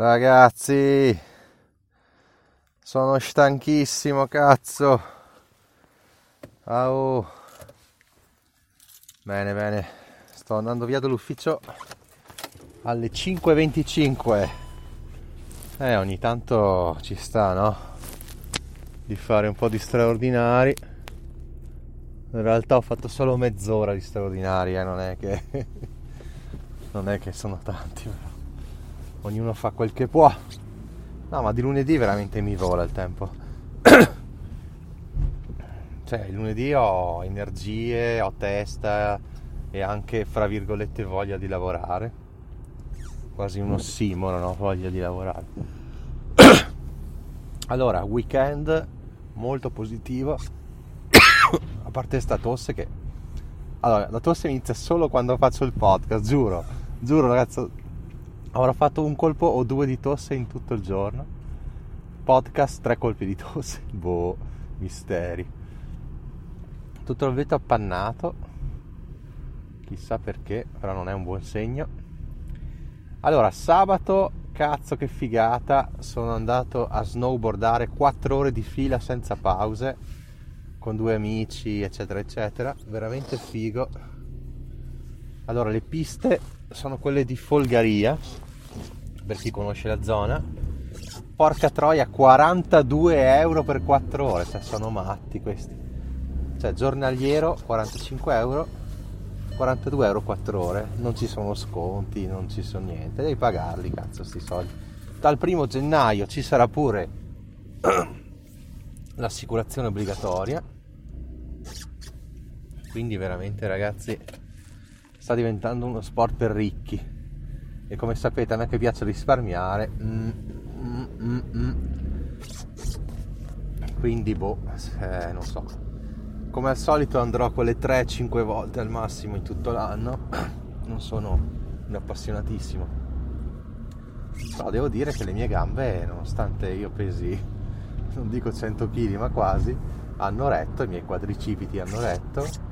Ragazzi, sono stanchissimo, cazzo. Oh. Bene, bene. Sto andando via dall'ufficio alle 5.25. Eh, ogni tanto ci sta, no? Di fare un po' di straordinari. In realtà ho fatto solo mezz'ora di straordinari, eh, non è che non è che sono tanti, però ognuno fa quel che può. No, ma di lunedì veramente mi vola il tempo. cioè, il lunedì ho energie, ho testa e anche, fra virgolette, voglia di lavorare. Quasi un ossimoro, no? Voglia di lavorare. allora, weekend molto positivo. A parte sta tosse che... Allora, la tosse inizia solo quando faccio il podcast, giuro. Giuro, ragazzo, avrò fatto un colpo o due di tosse in tutto il giorno. Podcast, tre colpi di tosse. Boh, misteri. Tutto il vetro appannato. Chissà perché, però non è un buon segno. Allora, sabato, cazzo che figata, sono andato a snowboardare 4 ore di fila senza pause con due amici, eccetera, eccetera. Veramente figo. Allora, le piste sono quelle di Folgaria, per chi conosce la zona. Porca troia, 42 euro per 4 ore, cioè sono matti questi. Cioè giornaliero 45 euro, 42 euro 4 ore, non ci sono sconti, non ci sono niente, devi pagarli, cazzo, sti soldi. Dal primo gennaio ci sarà pure l'assicurazione obbligatoria, quindi veramente ragazzi sta diventando uno sport per ricchi. E come sapete a me che piace risparmiare mm, mm, mm, mm. quindi boh eh, non so. Come al solito andrò quelle 3-5 volte al massimo in tutto l'anno. Non sono un appassionatissimo. Però devo dire che le mie gambe nonostante io pesi non dico 100 kg ma quasi hanno retto i miei quadricipiti hanno retto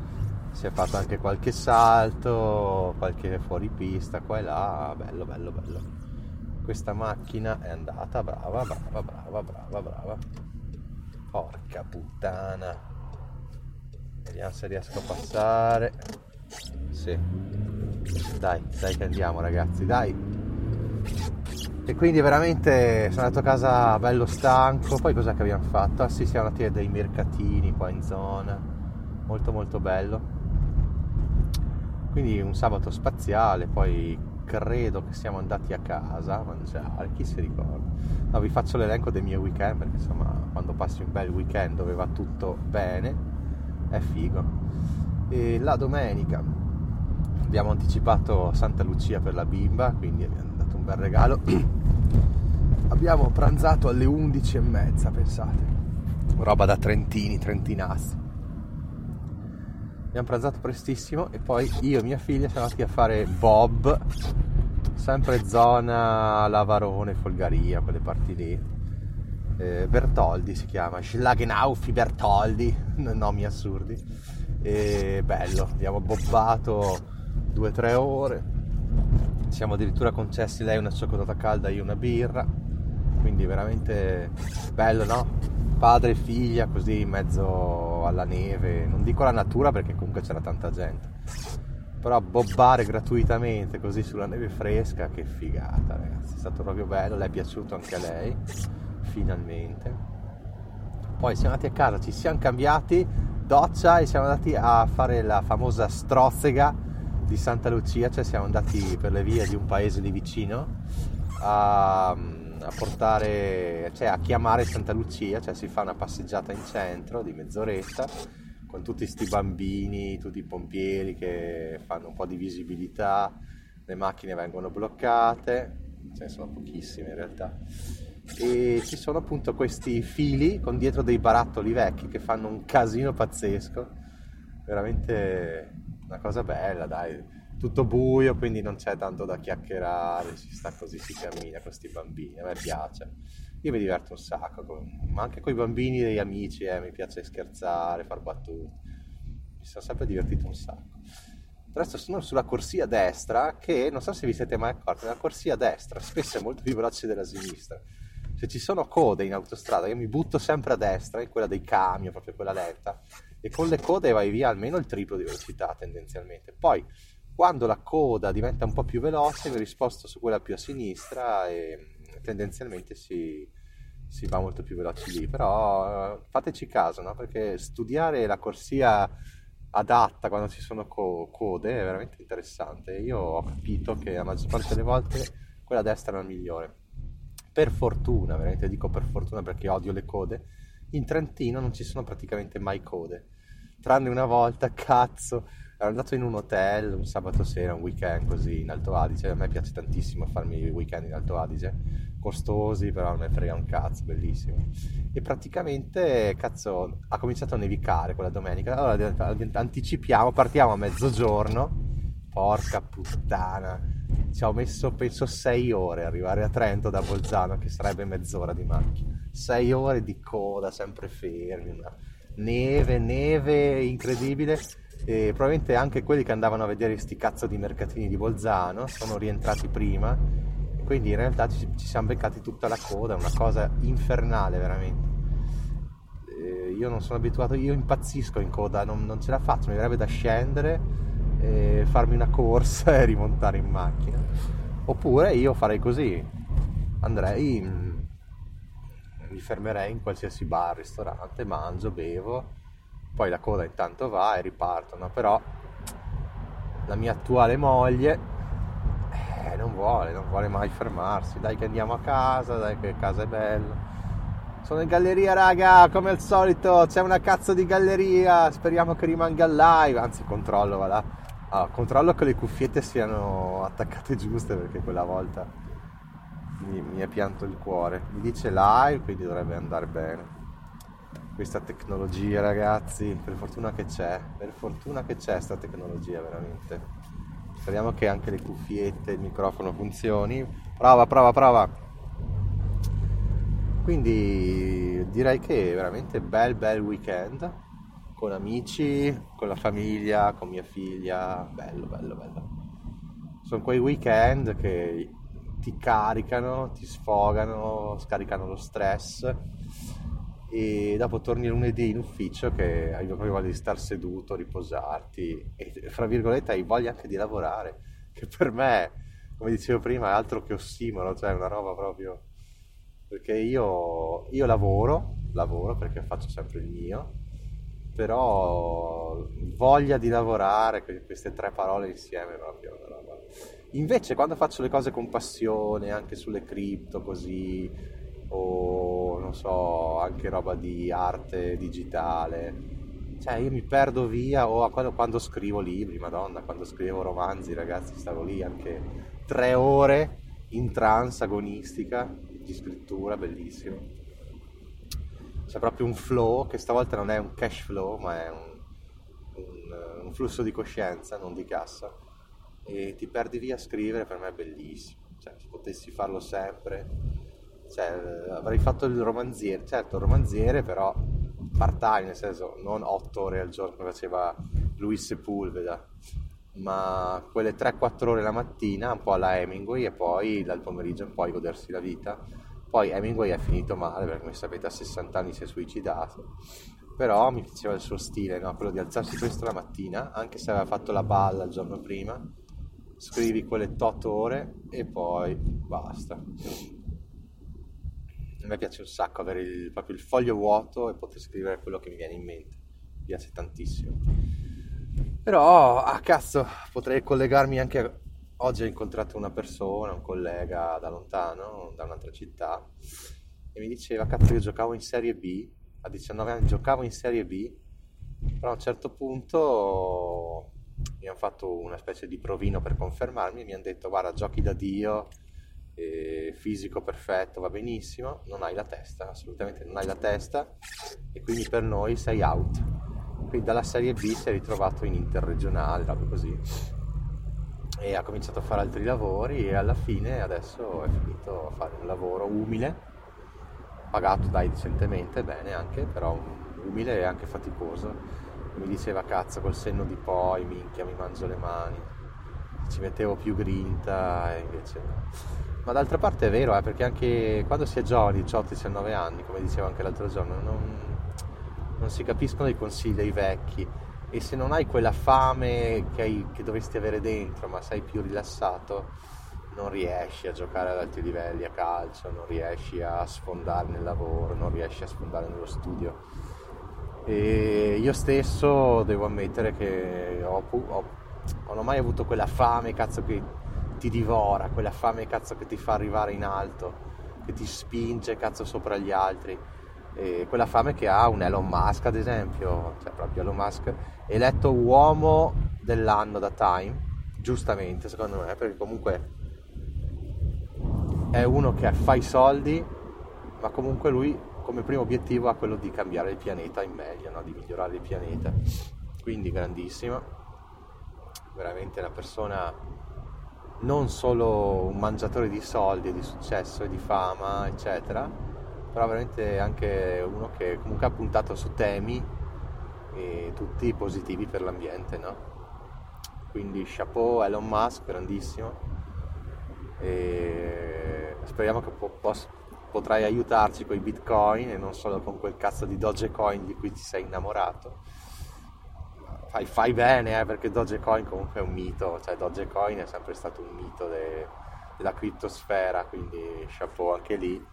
si è fatto anche qualche salto, qualche fuoripista qua e là, bello, bello, bello. Questa macchina è andata brava, brava, brava, brava, brava. Porca puttana. Vediamo se riesco a passare. Sì. Dai, dai che andiamo ragazzi, dai. E quindi veramente sono andato a casa bello stanco. Poi cosa che abbiamo fatto? Ah sì, siamo andati a dei mercatini qua in zona. Molto molto bello quindi un sabato spaziale, poi credo che siamo andati a casa a mangiare, chi si ricorda? No, vi faccio l'elenco dei miei weekend perché insomma quando passi un bel weekend dove va tutto bene è figo. E la domenica abbiamo anticipato Santa Lucia per la bimba, quindi abbiamo dato un bel regalo. abbiamo pranzato alle 11 e mezza, pensate. Roba da trentini, trentinassi abbiamo pranzato prestissimo e poi io e mia figlia siamo andati a fare Bob, sempre zona Lavarone, Folgaria, quelle parti lì. Eh, Bertoldi si chiama, Schlagenaufi Bertoldi, nomi assurdi. E bello, abbiamo bobbato due o tre ore, siamo addirittura concessi lei una cioccolata calda e io una birra, quindi veramente bello, no? padre e figlia così in mezzo alla neve, non dico alla natura perché comunque c'era tanta gente, però bobbare gratuitamente così sulla neve fresca, che figata ragazzi, è stato proprio bello, le è piaciuto anche a lei, finalmente. Poi siamo andati a casa, ci siamo cambiati, doccia e siamo andati a fare la famosa strozzega di Santa Lucia, cioè siamo andati per le vie di un paese lì vicino a a portare, cioè a chiamare Santa Lucia, cioè si fa una passeggiata in centro di mezz'oretta con tutti questi bambini, tutti i pompieri che fanno un po' di visibilità, le macchine vengono bloccate, ce ne sono pochissime in realtà. E ci sono appunto questi fili con dietro dei barattoli vecchi che fanno un casino pazzesco, veramente una cosa bella, dai tutto buio, quindi non c'è tanto da chiacchierare, si sta così, si cammina con questi bambini, a me piace. Io mi diverto un sacco, ma anche con i bambini degli amici, eh, mi piace scherzare, far battute, mi sono sempre divertito un sacco. adesso sono sulla corsia destra che non so se vi siete mai accorti, la corsia destra spesso è molto più veloce della sinistra. Se ci sono code in autostrada, io mi butto sempre a destra, in quella dei camion, proprio quella lenta, e con le code vai via almeno il triplo di velocità tendenzialmente. Poi quando la coda diventa un po' più veloce mi risposto su quella più a sinistra e tendenzialmente si, si va molto più veloci lì. Però fateci caso, no? perché studiare la corsia adatta quando ci sono co- code è veramente interessante. Io ho capito che la maggior parte delle volte quella destra è la migliore. Per fortuna, veramente dico per fortuna perché odio le code, in Trentino non ci sono praticamente mai code. Tranne una volta, cazzo, ero andato in un hotel un sabato sera, un weekend così in Alto Adige. A me piace tantissimo farmi i weekend in Alto Adige costosi, però non me frega un cazzo, bellissimo. E praticamente, cazzo, ha cominciato a nevicare quella domenica. Allora anticipiamo, partiamo a mezzogiorno. Porca puttana, ci ho messo penso sei ore arrivare a Trento da Bolzano, che sarebbe mezz'ora di macchina. Sei ore di coda, sempre fermi, una neve, neve incredibile. E probabilmente anche quelli che andavano a vedere sti cazzo di mercatini di Bolzano sono rientrati prima quindi in realtà ci, ci siamo beccati tutta la coda, una cosa infernale veramente. Eh, io non sono abituato, io impazzisco in coda, non, non ce la faccio, mi verrebbe da scendere, farmi una corsa e rimontare in macchina. Oppure io farei così, andrei, mm, mi fermerei in qualsiasi bar, ristorante, mangio, bevo, poi la coda intanto va e riparto, no? però la mia attuale moglie eh, non vuole, non vuole mai fermarsi. Dai che andiamo a casa, dai che casa è bella. Sono in galleria, raga, come al solito, c'è una cazzo di galleria, speriamo che rimanga live. Anzi, controllo, va là. Ah, controllo che le cuffiette siano attaccate giuste perché quella volta mi, mi è pianto il cuore. Mi dice live, quindi dovrebbe andare bene. Questa tecnologia, ragazzi, per fortuna che c'è, per fortuna che c'è questa tecnologia veramente. Speriamo che anche le cuffiette, il microfono funzioni. Prova, prova, prova. Quindi direi che veramente bel bel weekend con amici, con la famiglia, con mia figlia. Bello, bello, bello. Sono quei weekend che ti caricano, ti sfogano, scaricano lo stress e dopo torni lunedì in ufficio che hai proprio voglia di star seduto, riposarti e fra virgolette hai voglia anche di lavorare, che per me, come dicevo prima, è altro che ossimoro, cioè una roba proprio... Perché io, io lavoro, lavoro perché faccio sempre il mio, però voglia di lavorare, queste tre parole insieme proprio una roba. Invece quando faccio le cose con passione, anche sulle cripto così, o non so, anche roba di arte digitale. Cioè io mi perdo via o quando, quando scrivo libri, madonna, quando scrivevo romanzi ragazzi stavo lì anche tre ore in trance agonistica di scrittura, bellissimo. C'è proprio un flow che stavolta non è un cash flow ma è un, un, un flusso di coscienza, non di cassa. E ti perdi via a scrivere per me è bellissimo. Cioè, se potessi farlo sempre, cioè, avrei fatto il romanziere, certo il romanziere però part time, nel senso non 8 ore al giorno come faceva Luis Sepulveda, ma quelle 3-4 ore la mattina, un po' alla Hemingway e poi dal pomeriggio in poi godersi la vita. Poi Hemingway è finito male perché come sapete a 60 anni si è suicidato, però mi piaceva il suo stile, no? quello di alzarsi presto la mattina, anche se aveva fatto la balla il giorno prima, scrivi quelle 8 ore e poi basta a me piace un sacco avere il, proprio il foglio vuoto e poter scrivere quello che mi viene in mente. Mi piace tantissimo. Però, ah cazzo, potrei collegarmi anche... Oggi ho incontrato una persona, un collega da lontano, da un'altra città, e mi diceva, cazzo, io giocavo in Serie B, a 19 anni giocavo in Serie B, però a un certo punto mi hanno fatto una specie di provino per confermarmi e mi hanno detto, guarda, giochi da Dio, eh, fisico perfetto, va benissimo, non hai la testa, assolutamente non hai la testa e quindi per noi sei out. Quindi dalla Serie B si è ritrovato in interregionale, proprio così. E ha cominciato a fare altri lavori e alla fine adesso è finito a fare un lavoro umile, pagato dai decentemente, bene anche, però umile e anche faticoso mi diceva cazzo col senno di poi, minchia mi mangio le mani, ci mettevo più grinta e invece no. Ma d'altra parte è vero, eh, perché anche quando si è giovani, 18-19 anni, come dicevo anche l'altro giorno, non, non, si capiscono i consigli dei vecchi e se non hai quella fame che, hai, che dovresti avere dentro, ma sei più rilassato, non riesci a giocare ad alti livelli a calcio, non riesci a sfondare nel lavoro, non riesci a sfondare nello studio. E io stesso devo ammettere che ho, ho, non ho mai avuto quella fame, cazzo, che ti divora, quella fame, cazzo, che ti fa arrivare in alto, che ti spinge, cazzo, sopra gli altri. E quella fame che ha un Elon Musk, ad esempio, cioè proprio Elon Musk, eletto uomo dell'anno da Time, giustamente secondo me, perché comunque è uno che fa i soldi, ma comunque lui come primo obiettivo ha quello di cambiare il pianeta in meglio, no? di migliorare il pianeta. Quindi grandissimo, veramente una persona non solo un mangiatore di soldi, di successo e di fama, eccetera, però veramente anche uno che comunque ha puntato su temi e tutti positivi per l'ambiente, no? Quindi chapeau Elon Musk, grandissimo. E speriamo che po- poss- potrai aiutarci con i bitcoin e non solo con quel cazzo di Dogecoin di cui ti sei innamorato. Fai, fai bene eh, perché Dogecoin comunque è un mito, cioè Dogecoin è sempre stato un mito de- della criptosfera, quindi chapeau anche lì.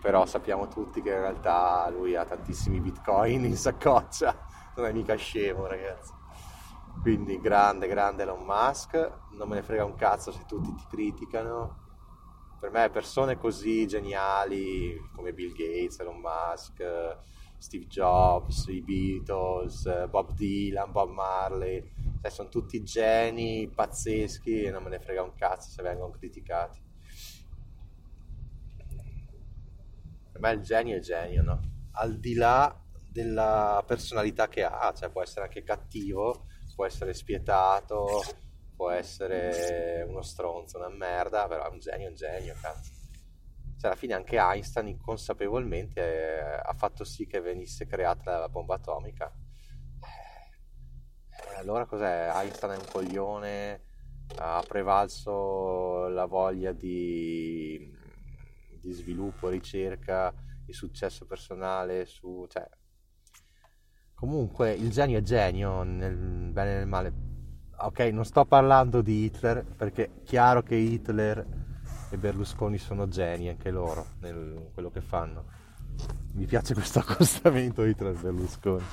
Però sappiamo tutti che in realtà lui ha tantissimi bitcoin in saccoccia, non è mica scemo ragazzi. Quindi grande, grande Elon Musk, non me ne frega un cazzo se tutti ti criticano. Per me persone così geniali come Bill Gates, Elon Musk, Steve Jobs, i Beatles, Bob Dylan, Bob Marley, cioè sono tutti geni pazzeschi e non me ne frega un cazzo se vengono criticati. Per me il genio è genio, no? Al di là della personalità che ha, cioè può essere anche cattivo, può essere spietato, può essere uno stronzo, una merda, però è un genio, un genio, cazzo. Cioè, alla fine anche Einstein inconsapevolmente eh, ha fatto sì che venisse creata la bomba atomica. Eh, allora cos'è? Einstein è un coglione, ha prevalso la voglia di, di sviluppo, ricerca, di successo personale su... Cioè, Comunque il genio è genio, nel bene e nel male. Ok, non sto parlando di Hitler, perché è chiaro che Hitler e Berlusconi sono geni anche loro nel quello che fanno. Mi piace questo accostamento e Berlusconi.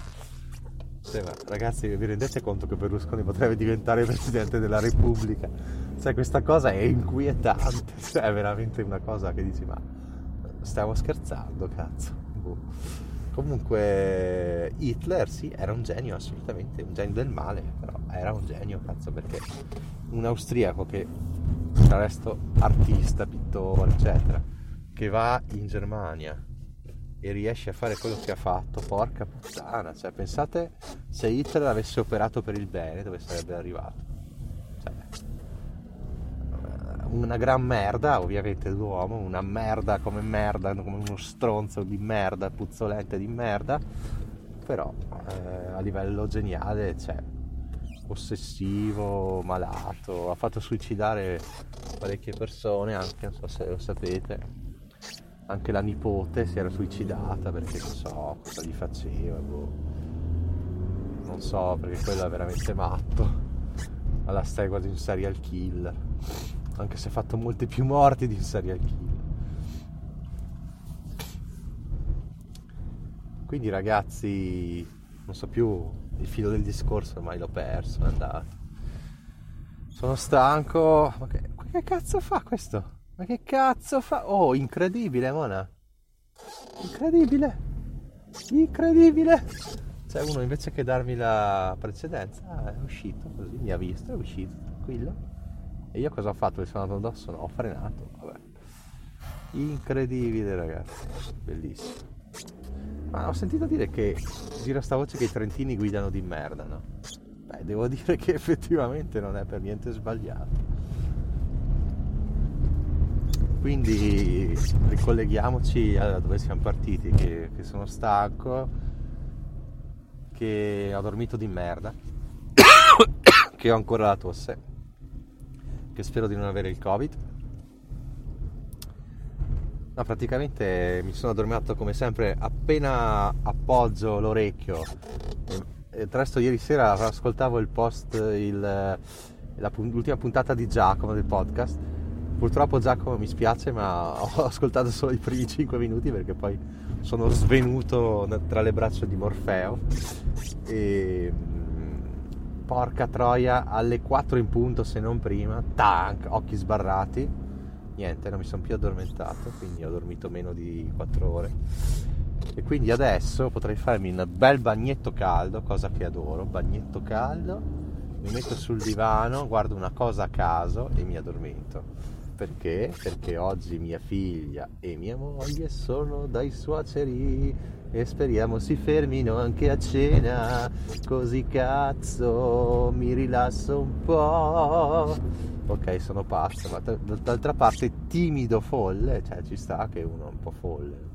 Cioè, ragazzi, vi rendete conto che Berlusconi potrebbe diventare Presidente della Repubblica? Cioè, questa cosa è inquietante, cioè, è veramente una cosa che dici, ma stiamo scherzando, cazzo. Boh. Comunque Hitler sì, era un genio assolutamente, un genio del male, però era un genio, cazzo, perché un austriaco che, del resto, artista, pittore, eccetera, che va in Germania e riesce a fare quello che ha fatto, porca puttana, cioè pensate se Hitler avesse operato per il bene dove sarebbe arrivato una gran merda, ovviamente l'uomo, una merda come merda, come uno stronzo di merda, puzzolente di merda, però eh, a livello geniale, cioè, ossessivo, malato, ha fatto suicidare parecchie persone, anche non so se lo sapete. Anche la nipote si era suicidata perché non so cosa gli faceva, boh. non so perché quello è veramente matto, alla stregua di un serial killer anche se ha fatto molti più morti di un serial killer. Quindi ragazzi, non so più il filo del discorso, ormai l'ho perso, è andato. Sono stanco. Ma che, che cazzo fa questo? Ma che cazzo fa? Oh, incredibile, Mona. Incredibile. Incredibile. Cioè uno invece che darmi la precedenza è uscito così, mi ha visto, è uscito, tranquillo e io cosa ho fatto? Mi sono andato addosso? No, ho frenato. Vabbè. Incredibile ragazzi, bellissimo. Ma ho sentito dire che gira sta voce che i trentini guidano di merda, no? Beh, devo dire che effettivamente non è per niente sbagliato. Quindi ricolleghiamoci a dove siamo partiti, che, che sono stanco, che ho dormito di merda, che ho ancora la tosse, che spero di non avere il covid. No, praticamente mi sono addormentato come sempre appena appoggio l'orecchio. E, tra l'altro ieri sera ascoltavo il post, il, la, l'ultima puntata di Giacomo del podcast. Purtroppo Giacomo mi spiace ma ho ascoltato solo i primi 5 minuti perché poi sono svenuto tra le braccia di Morfeo e porca troia alle 4 in punto se non prima tac occhi sbarrati. Niente non mi sono più addormentato quindi ho dormito meno di 4 ore. E quindi adesso potrei farmi un bel bagnetto caldo cosa che adoro bagnetto caldo. Mi metto sul divano guardo una cosa a caso e mi addormento. Perché? Perché oggi mia figlia e mia moglie sono dai suoceri e speriamo si fermino anche a cena, così cazzo mi rilasso un po'. Ok, sono pazzo, ma d'altra parte timido folle, cioè ci sta che uno è un po' folle.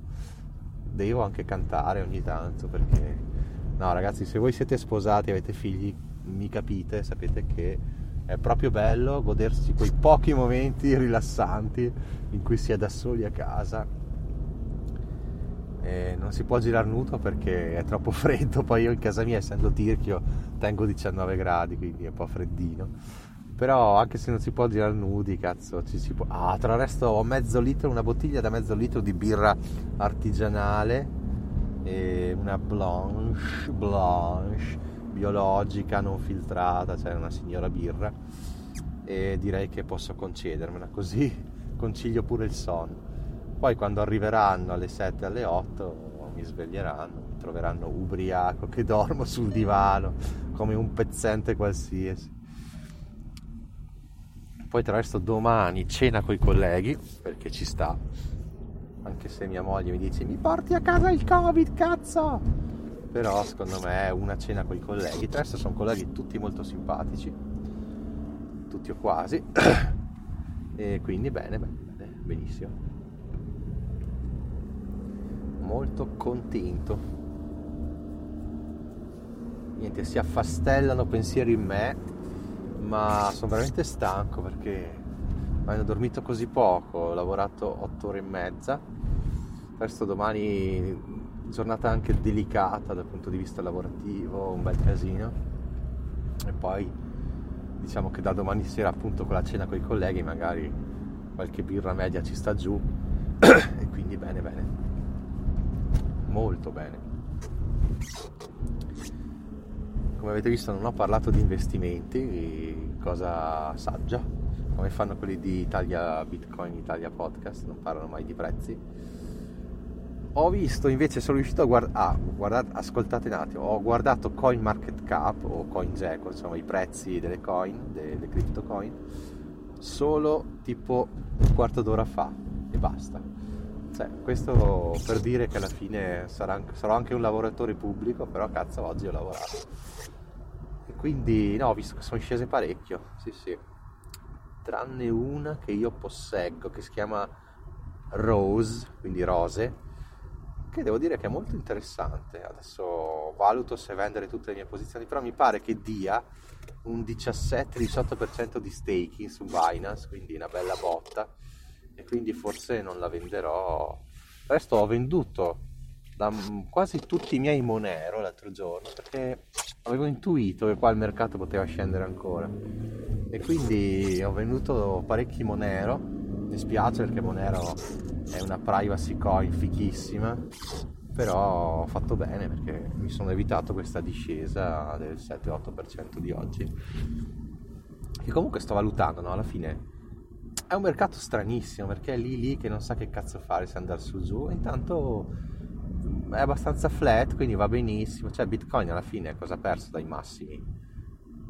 Devo anche cantare ogni tanto perché... No ragazzi, se voi siete sposati e avete figli, mi capite, sapete che è proprio bello godersi quei pochi momenti rilassanti in cui si è da soli a casa e non si può girare nudo perché è troppo freddo. Poi io in casa mia essendo tirchio tengo 19 gradi quindi è un po' freddino. Però anche se non si può girare nudi cazzo ci si può. Ah tra il resto ho mezzo litro una bottiglia da mezzo litro di birra artigianale una blanche blanche biologica, non filtrata, cioè una signora birra. E direi che posso concedermela così concilio pure il sonno. Poi quando arriveranno alle 7 alle 8 mi sveglieranno, mi troveranno ubriaco che dormo sul divano come un pezzente qualsiasi. Poi tra l'altro domani cena con i colleghi perché ci sta. Anche se mia moglie mi dice mi porti a casa il covid, cazzo! però secondo me è una cena con i colleghi. Tra l'altro sono colleghi tutti molto simpatici, tutti o quasi, e quindi bene, bene, bene, benissimo. Molto contento. Niente, si affastellano pensieri in me, ma sono veramente stanco perché ho dormito così poco, ho lavorato otto ore e mezza. Presto domani giornata anche delicata dal punto di vista lavorativo, un bel casino. E poi diciamo che da domani sera appunto con la cena con i colleghi magari qualche birra media ci sta giù e quindi bene bene. Molto bene. Come avete visto non ho parlato di investimenti, cosa saggia, come fanno quelli di Italia Bitcoin Italia Podcast, non parlano mai di prezzi ho visto invece, sono riuscito a guardare, ah, guardate, ascoltate un attimo, ho guardato Coin Market Cap o CoinGecko, insomma i prezzi delle coin, delle crypto coin, solo tipo un quarto d'ora fa e basta. Cioè, questo per dire che alla fine sarà, sarò anche un lavoratore pubblico, però cazzo oggi ho lavorato. E quindi no, visto che sono scese parecchio, sì sì. Tranne una che io posseggo, che si chiama Rose, quindi rose, che devo dire che è molto interessante. Adesso valuto se vendere tutte le mie posizioni, però mi pare che dia un 17-18% di staking su Binance, quindi una bella botta e quindi forse non la venderò. Resto ho venduto da quasi tutti i miei Monero l'altro giorno perché avevo intuito che qua il mercato poteva scendere ancora e quindi ho venduto parecchi Monero mi spiace perché Monero è una privacy coin fichissima però ho fatto bene perché mi sono evitato questa discesa del 7-8% di oggi che comunque sto valutando no? alla fine è un mercato stranissimo perché è lì lì che non sa che cazzo fare se andare su giù intanto è abbastanza flat quindi va benissimo cioè bitcoin alla fine cosa ha perso dai massimi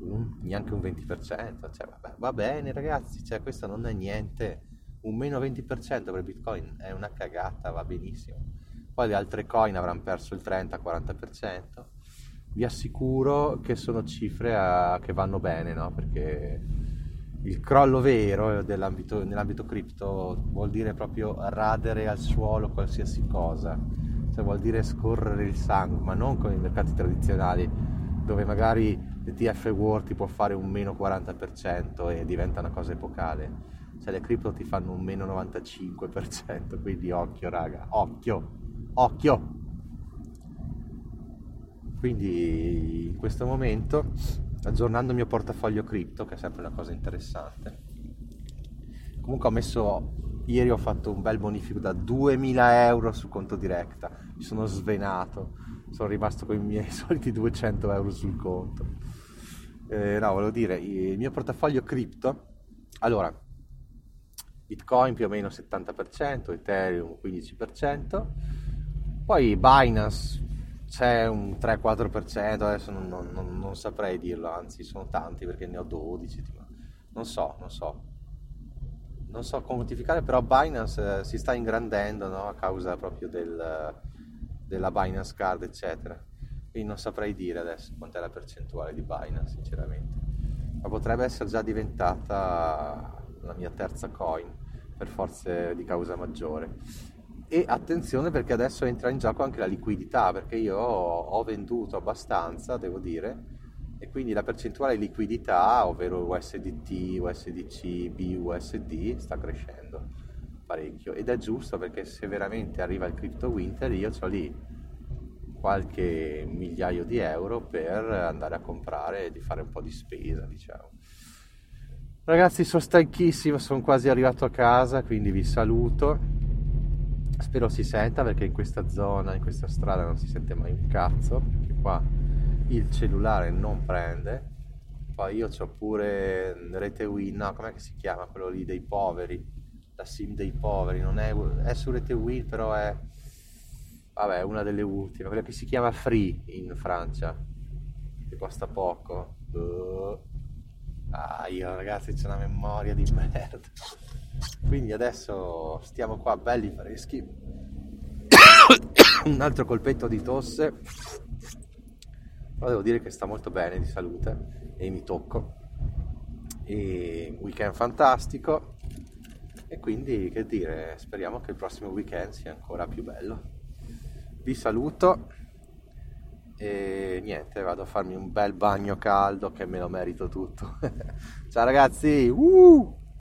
un, neanche un 20% cioè vabbè, va bene ragazzi cioè questo non è niente un meno 20% per Bitcoin è una cagata, va benissimo. Poi le altre coin avranno perso il 30-40%. Vi assicuro che sono cifre a, che vanno bene, no? Perché il crollo vero nell'ambito cripto vuol dire proprio radere al suolo qualsiasi cosa. cioè vuol dire scorrere il sangue, ma non come i mercati tradizionali dove magari l'ETF World ti può fare un meno 40% e diventa una cosa epocale. Cioè le cripto ti fanno un meno 95%, quindi occhio raga, occhio, occhio! Quindi in questo momento, aggiornando il mio portafoglio cripto, che è sempre una cosa interessante, comunque ho messo ieri ho fatto un bel bonifico da 2000 euro su conto diretta. Mi sono svenato sono rimasto con i miei soliti 200 euro sul conto. Eh, no volevo dire il mio portafoglio cripto allora bitcoin più o meno 70% ethereum 15% poi binance c'è un 3-4% adesso non, non, non saprei dirlo anzi sono tanti perché ne ho 12 non so non so non so quantificare, però Binance eh, si sta ingrandendo no? a causa proprio del, della Binance Card, eccetera. Quindi non saprei dire adesso quant'è la percentuale di Binance, sinceramente. Ma potrebbe essere già diventata la mia terza coin per forze di causa maggiore. E attenzione perché adesso entra in gioco anche la liquidità, perché io ho venduto abbastanza, devo dire, e quindi la percentuale di liquidità, ovvero USDT, USDC, BUSD, sta crescendo parecchio. Ed è giusto perché se veramente arriva il crypto winter io ho lì qualche migliaio di euro per andare a comprare e di fare un po' di spesa diciamo. Ragazzi sono stanchissimo sono quasi arrivato a casa quindi vi saluto spero si senta perché in questa zona in questa strada non si sente mai un cazzo perché qua il cellulare non prende. Poi io ho pure rete Win no com'è che si chiama? Quello lì dei poveri la sim dei poveri non è, è su rete Win però è vabbè una delle ultime quella che si chiama Free in Francia che costa poco. Uh. Ah io ragazzi c'è una memoria di merda. Quindi adesso stiamo qua belli freschi. Un altro colpetto di tosse. Però devo dire che sta molto bene di salute e mi tocco. E weekend fantastico. E quindi che dire speriamo che il prossimo weekend sia ancora più bello. Vi saluto e niente vado a farmi un bel bagno caldo che me lo merito tutto ciao ragazzi uh!